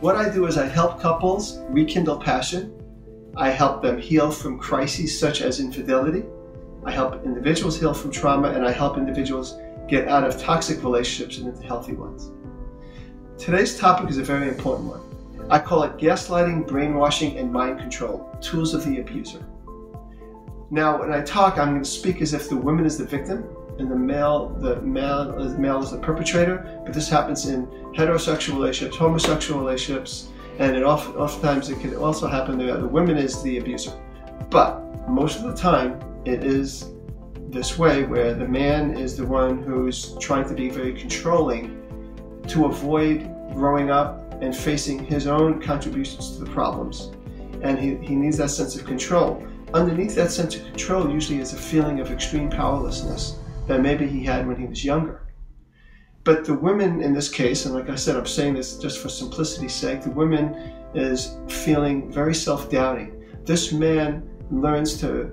What I do is I help couples rekindle passion. I help them heal from crises such as infidelity. I help individuals heal from trauma, and I help individuals get out of toxic relationships and into healthy ones. Today's topic is a very important one. I call it gaslighting, brainwashing, and mind control tools of the abuser. Now, when I talk, I'm going to speak as if the woman is the victim and the male, the male, the male is the perpetrator. But this happens in heterosexual relationships, homosexual relationships, and it often, oftentimes it can also happen that the woman is the abuser. But most of the time, it is this way where the man is the one who's trying to be very controlling to avoid growing up and facing his own contributions to the problems. And he, he needs that sense of control. Underneath that sense of control usually is a feeling of extreme powerlessness that maybe he had when he was younger. But the women in this case, and like I said, I'm saying this just for simplicity's sake, the woman is feeling very self doubting. This man learns to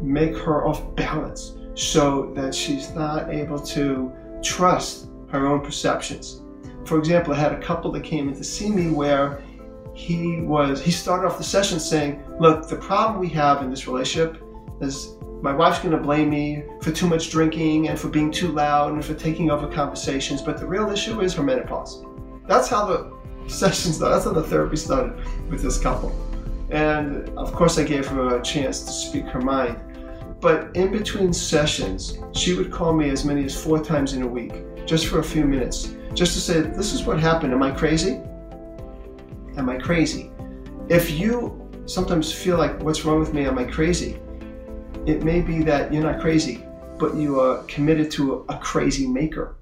make her off balance so that she's not able to trust her own perceptions. For example, I had a couple that came in to see me where he was he started off the session saying, "Look, the problem we have in this relationship is my wife's going to blame me for too much drinking and for being too loud and for taking over conversations, but the real issue is her menopause." That's how the session started. That's how the therapy started with this couple. And of course, I gave her a chance to speak her mind. But in between sessions, she would call me as many as four times in a week, just for a few minutes, just to say, This is what happened. Am I crazy? Am I crazy? If you sometimes feel like, What's wrong with me? Am I crazy? It may be that you're not crazy, but you are committed to a crazy maker.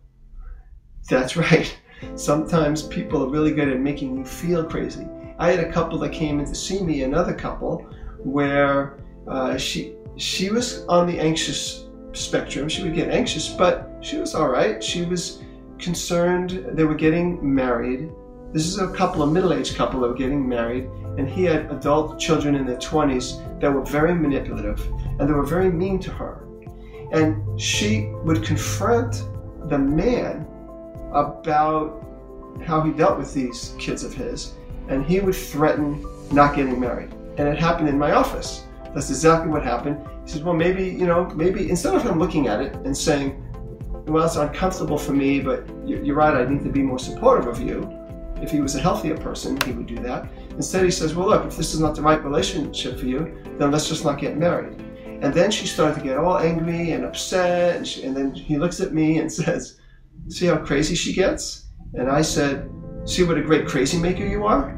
That's right. Sometimes people are really good at making you feel crazy. I had a couple that came in to see me, another couple, where uh, she she was on the anxious spectrum. She would get anxious, but she was all right. She was concerned. They were getting married. This is a couple, a middle-aged couple that were getting married, and he had adult children in their 20s that were very manipulative and they were very mean to her. And she would confront the man about how he dealt with these kids of his, and he would threaten not getting married. And it happened in my office. That's exactly what happened. He says, well, maybe, you know, maybe instead of him looking at it and saying, well, it's uncomfortable for me, but you're right, I need to be more supportive of you. If he was a healthier person, he would do that. Instead, he says, well, look, if this is not the right relationship for you, then let's just not get married. And then she started to get all angry and upset. And, she, and then he looks at me and says, see how crazy she gets? And I said, see what a great crazy maker you are?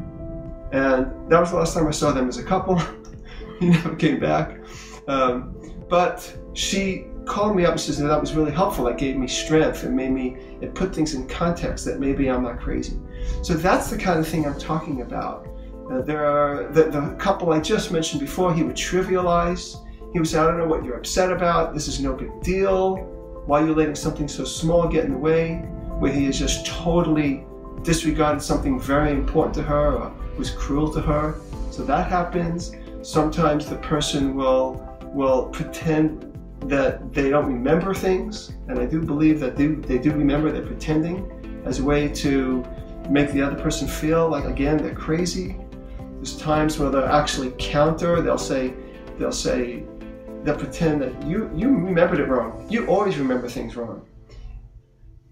And that was the last time I saw them as a couple. he never came back. Um, but she called me up and says that was really helpful. It gave me strength. It made me, it put things in context that maybe I'm not crazy. So that's the kind of thing I'm talking about. Uh, there are the, the couple I just mentioned before, he would trivialize. He would say, I don't know what you're upset about. This is no big deal. Why are you letting something so small get in the way? Where he has just totally disregarded something very important to her or was cruel to her. So that happens. Sometimes the person will will pretend that they don't remember things, and I do believe that they, they do remember. They're pretending as a way to make the other person feel like again they're crazy. There's times where they'll actually counter. They'll say, they'll say, they'll pretend that you you remembered it wrong. You always remember things wrong.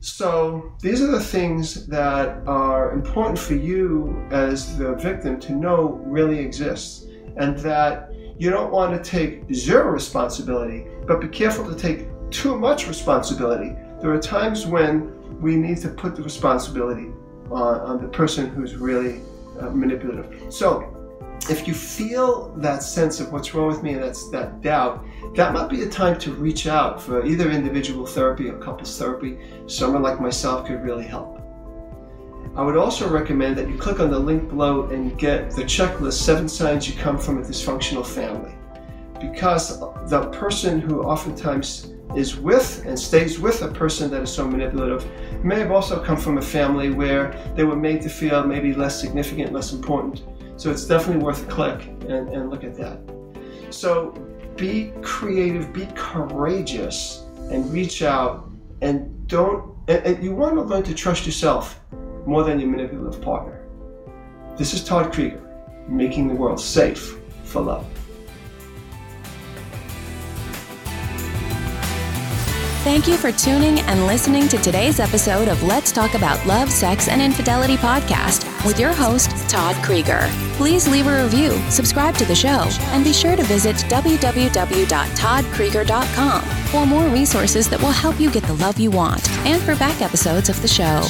So these are the things that are important for you as the victim to know really exists and that you don't want to take zero responsibility, but be careful to take too much responsibility. There are times when we need to put the responsibility on, on the person who's really uh, manipulative. So, if you feel that sense of what's wrong with me and that's that doubt, that might be a time to reach out for either individual therapy or couples therapy. Someone like myself could really help. I would also recommend that you click on the link below and get the checklist Seven Signs You Come from a Dysfunctional Family. Because the person who oftentimes is with and stays with a person that is so manipulative may have also come from a family where they were made to feel maybe less significant, less important. So it's definitely worth a click and, and look at that. So be creative, be courageous, and reach out and don't, and, and you want to learn to trust yourself more than your manipulative partner. This is Todd Krieger, making the world safe for love. Thank you for tuning and listening to today's episode of Let's Talk About Love, Sex, and Infidelity podcast with your host, Todd Krieger. Please leave a review, subscribe to the show, and be sure to visit www.toddkrieger.com for more resources that will help you get the love you want and for back episodes of the show.